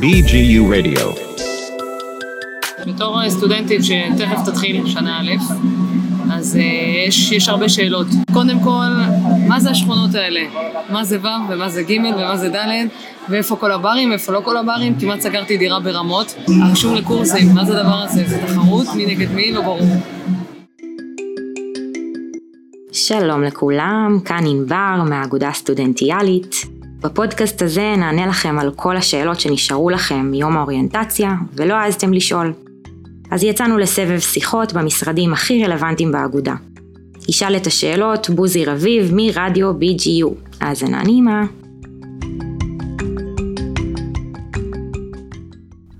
BGU Radio. בתור אה, סטודנטית שתכף תתחיל שנה א', אז uh, יש, יש הרבה שאלות. קודם כל, מה זה השכונות האלה? מה זה ו' ומה זה ג' ומה זה ד' ואיפה כל הברים ואיפה לא כל הברים? כמעט סגרתי דירה ברמות. הרישום לקורסים, מה זה הדבר הזה? זה תחרות? מי נגד מי? לא ברור. שלום לכולם, כאן ענבר מהאגודה הסטודנטיאלית. בפודקאסט הזה נענה לכם על כל השאלות שנשארו לכם מיום האוריינטציה ולא העזתם לשאול. אז יצאנו לסבב שיחות במשרדים הכי רלוונטיים באגודה. ישאל את השאלות בוזי רביב מרדיו BGU. האזנה נעימה.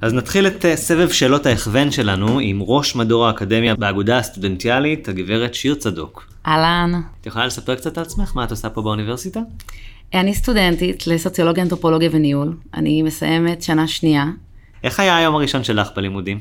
אז נתחיל את אה, סבב שאלות ההכוון שלנו עם ראש מדור האקדמיה באגודה הסטודנטיאלית, הגברת שיר צדוק. אהלן. את יכולה לספר קצת על עצמך? מה את עושה פה באוניברסיטה? אני סטודנטית לסוציולוגיה, אנתרופולוגיה וניהול. אני מסיימת שנה שנייה. איך היה היום הראשון שלך בלימודים?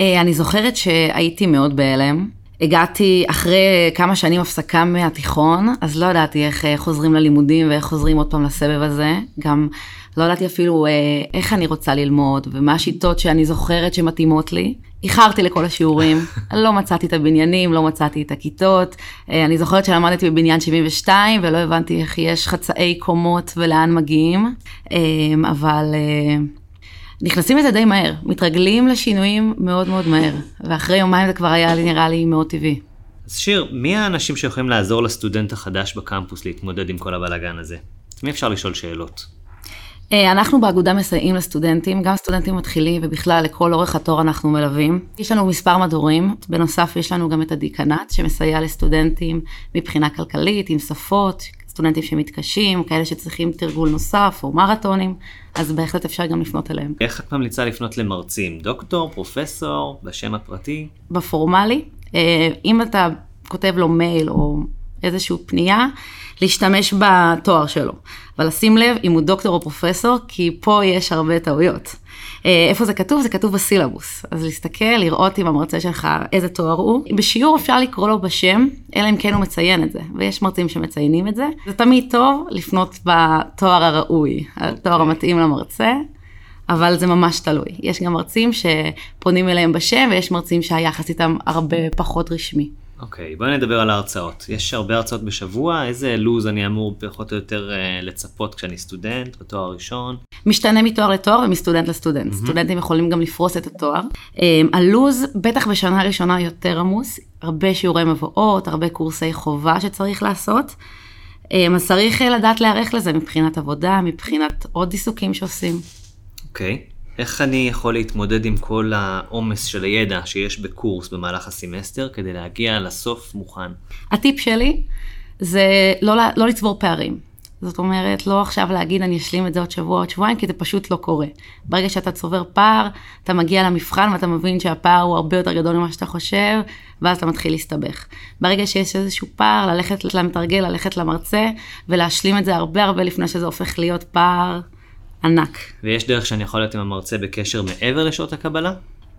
אה, אני זוכרת שהייתי מאוד בהלם. הגעתי אחרי כמה שנים הפסקה מהתיכון, אז לא ידעתי איך אה, חוזרים ללימודים ואיך חוזרים עוד פעם לסבב הזה. גם לא ידעתי אפילו אה, איך אני רוצה ללמוד ומה השיטות שאני זוכרת שמתאימות לי. איחרתי לכל השיעורים, לא מצאתי את הבניינים, לא מצאתי את הכיתות. אני זוכרת שלמדתי בבניין 72 ולא הבנתי איך יש חצאי קומות ולאן מגיעים, אבל נכנסים לזה די מהר, מתרגלים לשינויים מאוד מאוד מהר, ואחרי יומיים זה כבר היה לי נראה לי מאוד טבעי. אז שיר, מי האנשים שיכולים לעזור לסטודנט החדש בקמפוס להתמודד עם כל הבלאגן הזה? מי אפשר לשאול שאלות? אה, אנחנו באגודה מסייעים לסטודנטים, גם סטודנטים מתחילים ובכלל לכל אורך התור אנחנו מלווים. יש לנו מספר מדורים, בנוסף יש לנו גם את הדיקנט שמסייע לסטודנטים מבחינה כלכלית, עם שפות, סטודנטים שמתקשים, כאלה שצריכים תרגול נוסף או מרתונים, אז בהחלט אפשר גם לפנות אליהם. איך את ממליצה לפנות למרצים? דוקטור, פרופסור, בשם הפרטי? בפורמלי, אה, אם אתה כותב לו מייל או איזושהי פנייה, להשתמש בתואר שלו. אבל לשים לב אם הוא דוקטור או פרופסור, כי פה יש הרבה טעויות. אה, איפה זה כתוב? זה כתוב בסילבוס. אז להסתכל, לראות עם המרצה שלך איזה תואר הוא. בשיעור אפשר לקרוא לו בשם, אלא אם כן הוא מציין את זה, ויש מרצים שמציינים את זה. זה תמיד טוב לפנות בתואר הראוי, התואר המתאים למרצה. אבל זה ממש תלוי. יש גם מרצים שפונים אליהם בשם, ויש מרצים שהיחס איתם הרבה פחות רשמי. אוקיי, okay, בואי נדבר על ההרצאות. יש הרבה הרצאות בשבוע, איזה לו"ז אני אמור פחות או יותר uh, לצפות כשאני סטודנט בתואר הראשון? משתנה מתואר לתואר ומסטודנט לסטודנט. Mm-hmm. סטודנטים יכולים גם לפרוס את התואר. Um, הלו"ז, בטח בשנה הראשונה יותר עמוס, הרבה שיעורי מבואות, הרבה קורסי חובה שצריך לעשות. Um, אז צריך לדעת להיערך לזה מבחינת עבודה, מבחינת עוד עיסוקים שעושים. אוקיי. Okay. איך אני יכול להתמודד עם כל העומס של הידע שיש בקורס במהלך הסמסטר כדי להגיע לסוף מוכן? הטיפ שלי זה לא, לא לצבור פערים. זאת אומרת, לא עכשיו להגיד אני אשלים את זה עוד שבוע, עוד שבועיים, כי זה פשוט לא קורה. ברגע שאתה צובר פער, אתה מגיע למבחן ואתה מבין שהפער הוא הרבה יותר גדול ממה שאתה חושב, ואז אתה מתחיל להסתבך. ברגע שיש איזשהו פער, ללכת למתרגל, ללכת למרצה, ולהשלים את זה הרבה הרבה לפני שזה הופך להיות פער. ענק. ויש דרך שאני יכול להיות עם המרצה בקשר מעבר לשעות הקבלה?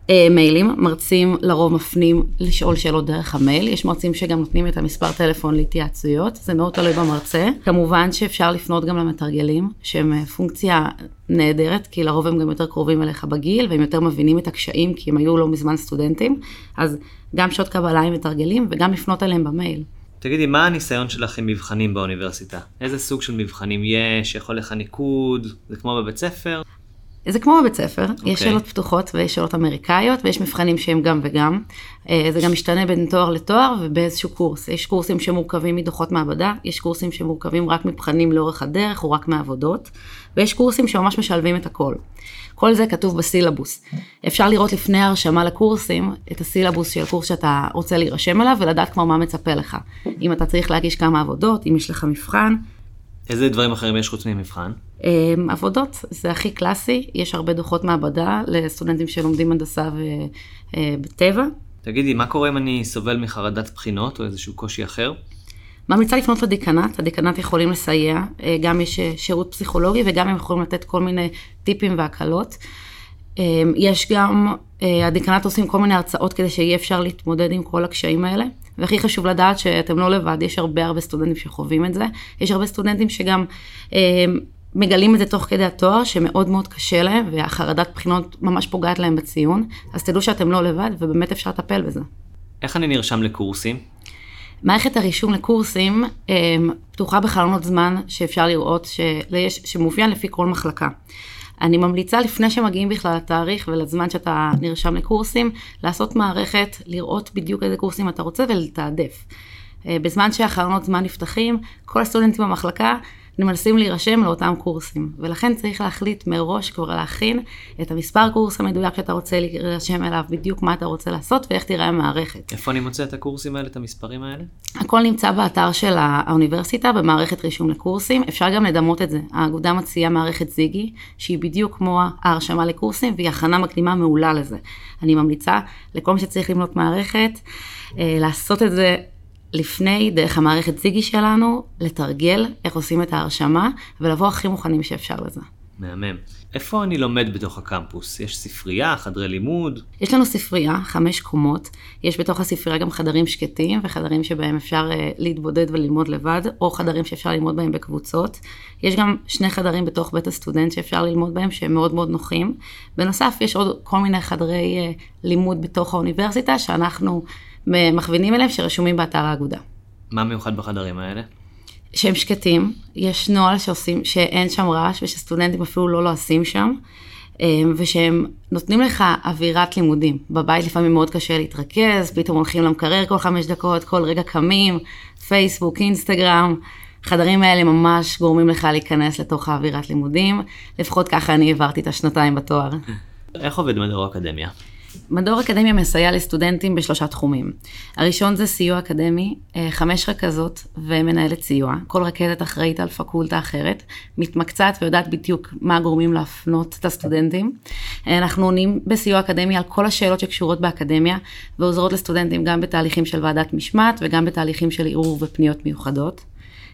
אה, מיילים, מרצים לרוב מפנים לשאול שאלות דרך המייל, יש מרצים שגם נותנים את המספר טלפון להתייעצויות, זה מאוד תלוי במרצה. כמובן שאפשר לפנות גם למתרגלים, שהם אה, פונקציה נהדרת, כי לרוב הם גם יותר קרובים אליך בגיל, והם יותר מבינים את הקשיים, כי הם היו לא מזמן סטודנטים, אז גם שעות קבלה הם מתרגלים, וגם לפנות אליהם במייל. תגידי, מה הניסיון שלך עם מבחנים באוניברסיטה? איזה סוג של מבחנים יש? יכול לך ניקוד? זה כמו בבית ספר? זה כמו בבית ספר, okay. יש אוקיי. שאלות פתוחות ויש שאלות אמריקאיות ויש מבחנים שהם גם וגם. אה, זה גם משתנה בין תואר לתואר ובאיזשהו קורס. יש קורסים שמורכבים מדוחות מעבדה, יש קורסים שמורכבים רק מבחנים לאורך הדרך או רק מעבודות, ויש קורסים שממש משלבים את הכל. כל זה כתוב בסילבוס. אפשר לראות לפני ההרשמה לקורסים את הסילבוס של קורס שאתה רוצה להירשם אליו ולדעת כבר מה מצפה לך. אם אתה צריך להגיש כמה עבודות, אם יש לך מבחן. איזה דברים אחרים יש חוץ ממבחן? אמ, עבודות, זה הכי קלאסי, יש הרבה דוחות מעבדה לסטודנטים שלומדים הנדסה ובטבע. תגידי, מה קורה אם אני סובל מחרדת בחינות או איזשהו קושי אחר? ממליצה לפנות לדיקנט, הדיקנט יכולים לסייע, אה, גם יש אה, שירות פסיכולוגי וגם הם יכולים לתת כל מיני טיפים והקלות. אה, יש גם, הדיקנט עושים כל מיני הרצאות כדי שיהיה אפשר להתמודד עם כל הקשיים האלה. והכי חשוב לדעת שאתם לא לבד, יש הרבה הרבה סטודנטים שחווים את זה. יש הרבה סטודנטים שגם מגלים את זה תוך כדי התואר, שמאוד מאוד קשה להם, והחרדת בחינות ממש פוגעת להם בציון, אז תדעו שאתם לא לבד, ובאמת אפשר לטפל בזה. איך אני נרשם לקורסים? מערכת הרישום לקורסים אה, פתוחה בחלונות זמן שאפשר לראות שמאופיין לפי כל מחלקה. אני ממליצה לפני שמגיעים בכלל לתאריך ולזמן שאתה נרשם לקורסים, לעשות מערכת, לראות בדיוק איזה קורסים אתה רוצה ולתעדף. אה, בזמן שהחלונות זמן נפתחים, כל הסטודנטים במחלקה מנסים להירשם לאותם קורסים, ולכן צריך להחליט מראש כבר להכין את המספר קורס המדויק שאתה רוצה להירשם אליו, בדיוק מה אתה רוצה לעשות ואיך תראה המערכת. איפה אני מוצא את הקורסים האלה, את המספרים האלה? הכל נמצא באתר של האוניברסיטה, במערכת רישום לקורסים, אפשר גם לדמות את זה. האגודה מציעה מערכת זיגי, שהיא בדיוק כמו ההרשמה לקורסים, והיא הכנה מקדימה מעולה לזה. אני ממליצה לכל מי שצריך למנות מערכת, אה, לעשות את זה לפני, דרך המערכת זיגי שלנו, לתרגל איך עושים את ההרשמה, ולבוא הכי מוכנים שאפשר לזה. מהמם. איפה אני לומד בתוך הקמפוס? יש ספרייה, חדרי לימוד? יש לנו ספרייה, חמש קומות. יש בתוך הספרייה גם חדרים שקטים, וחדרים שבהם אפשר uh, להתבודד וללמוד לבד, או חדרים שאפשר ללמוד בהם בקבוצות. יש גם שני חדרים בתוך בית הסטודנט שאפשר ללמוד בהם, שהם מאוד מאוד נוחים. בנוסף, יש עוד כל מיני חדרי uh, לימוד בתוך האוניברסיטה, שאנחנו מכווינים אליהם שרשומים באתר האגודה. מה מיוחד בחדרים האלה? שהם שקטים, יש נוהל שעושים, שאין שם רעש ושסטודנטים אפילו לא לועסים שם, אה, ושהם נותנים לך אווירת לימודים. בבית לפעמים מאוד קשה להתרכז, פתאום הולכים למקרר כל חמש דקות, כל רגע קמים, פייסבוק, אינסטגרם. החדרים האלה ממש גורמים לך להיכנס לתוך האווירת לימודים, לפחות ככה אני העברתי את השנתיים בתואר. איך עובד מדור אקדמיה? מדור אקדמיה מסייע לסטודנטים בשלושה תחומים. הראשון זה סיוע אקדמי, אה, חמש רכזות ומנהלת סיוע. כל רכזת אחראית על פקולטה אחרת, מתמקצעת ויודעת בדיוק מה הגורמים להפנות את הסטודנטים. אה, אנחנו עונים בסיוע אקדמי על כל השאלות שקשורות באקדמיה, ועוזרות לסטודנטים גם בתהליכים של ועדת משמעת וגם בתהליכים של ערעור ופניות מיוחדות.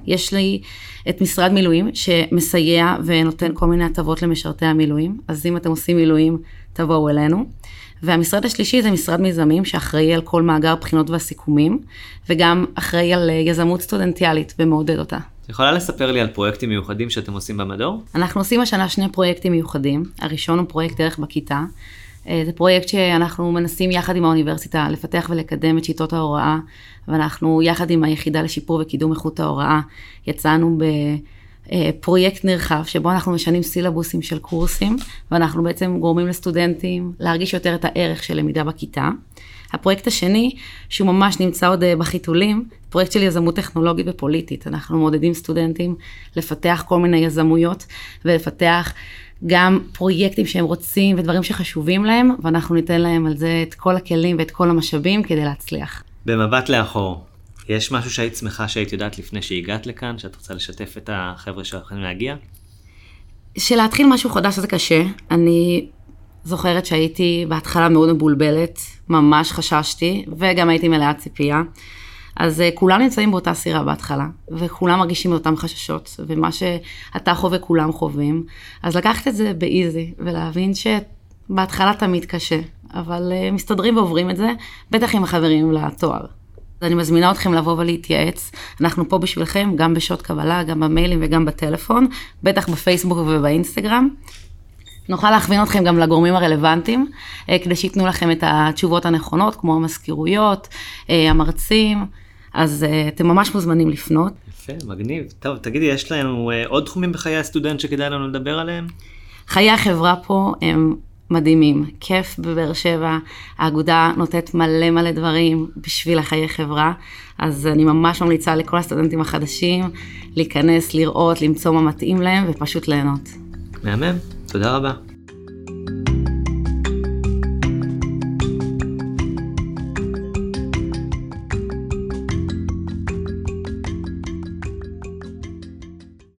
יש לי את משרד מילואים שמסייע ונותן כל מיני הטבות למשרתי המילואים, אז אם אתם עושים מילואים, תבואו אלינו. והמשרד השלישי זה משרד מיזמים שאחראי על כל מאגר בחינות והסיכומים, וגם אחראי על אה, יזמות סטודנטיאלית ומעודד אותה. את יכולה לספר לי על פרויקטים מיוחדים שאתם עושים במדור? אנחנו עושים השנה שני פרויקטים מיוחדים. הראשון הוא פרויקט דרך בכיתה. אה, זה פרויקט שאנחנו מנסים יחד עם האוניברסיטה לפתח ולקדם את שיטות ההוראה, ואנחנו יחד עם היחידה לשיפור וקידום איכות ההוראה יצאנו ב... אה, פרויקט נרחב שבו אנחנו משנים סילבוסים של קורסים ואנחנו בעצם גורמים לסטודנטים להרגיש יותר את הערך של למידה בכיתה. הפרויקט השני, שהוא ממש נמצא עוד אה, בחיתולים, פרויקט של יזמות טכנולוגית ופוליטית. אנחנו מעודדים סטודנטים לפתח כל מיני יזמויות ולפתח גם פרויקטים שהם רוצים ודברים שחשובים להם, ואנחנו ניתן להם על זה את כל הכלים ואת כל המשאבים כדי להצליח. במבט לאחור, יש משהו שהיית שמחה שהיית יודעת לפני שהגעת לכאן, שאת רוצה לשתף את החבר'ה שהולכים להגיע? שלהתחיל משהו חדש זה קשה. אני זוכרת שהייתי בהתחלה מאוד מבולבלת, ממש חששתי, וגם הייתי מלאת ציפייה. אז uh, כולם נמצאים באותה סירה בהתחלה, וכולם מרגישים אותם חששות, ומה שאתה חווה כולם חווים. אז לקחת את זה באיזי, ולהבין שבהתחלה תמיד קשה, אבל uh, מסתדרים ועוברים את זה, בטח עם החברים לתואר. אני מזמינה אתכם לבוא ולהתייעץ. אנחנו פה בשבילכם, גם בשעות קבלה, גם במיילים וגם בטלפון, בטח בפייסבוק ובאינסטגרם. נוכל להכווין אתכם גם לגורמים הרלוונטיים, אה, כדי שייתנו לכם את התשובות הנכונות, כמו המזכירויות, אה, המרצים, אז אה, אתם ממש מוזמנים לפנות. יפה, מגניב. טוב, תגידי, יש לנו עוד תחומים בחיי הסטודנט שכדאי לנו לדבר עליהם? חיי החברה פה הם מדהימים, כיף בבאר שבע, האגודה נותנת מלא מלא דברים בשביל החיי חברה, אז אני ממש ממליצה לכל הסטודנטים החדשים להיכנס, לראות, למצוא מה מתאים להם ופשוט ליהנות. מהמם, תודה רבה.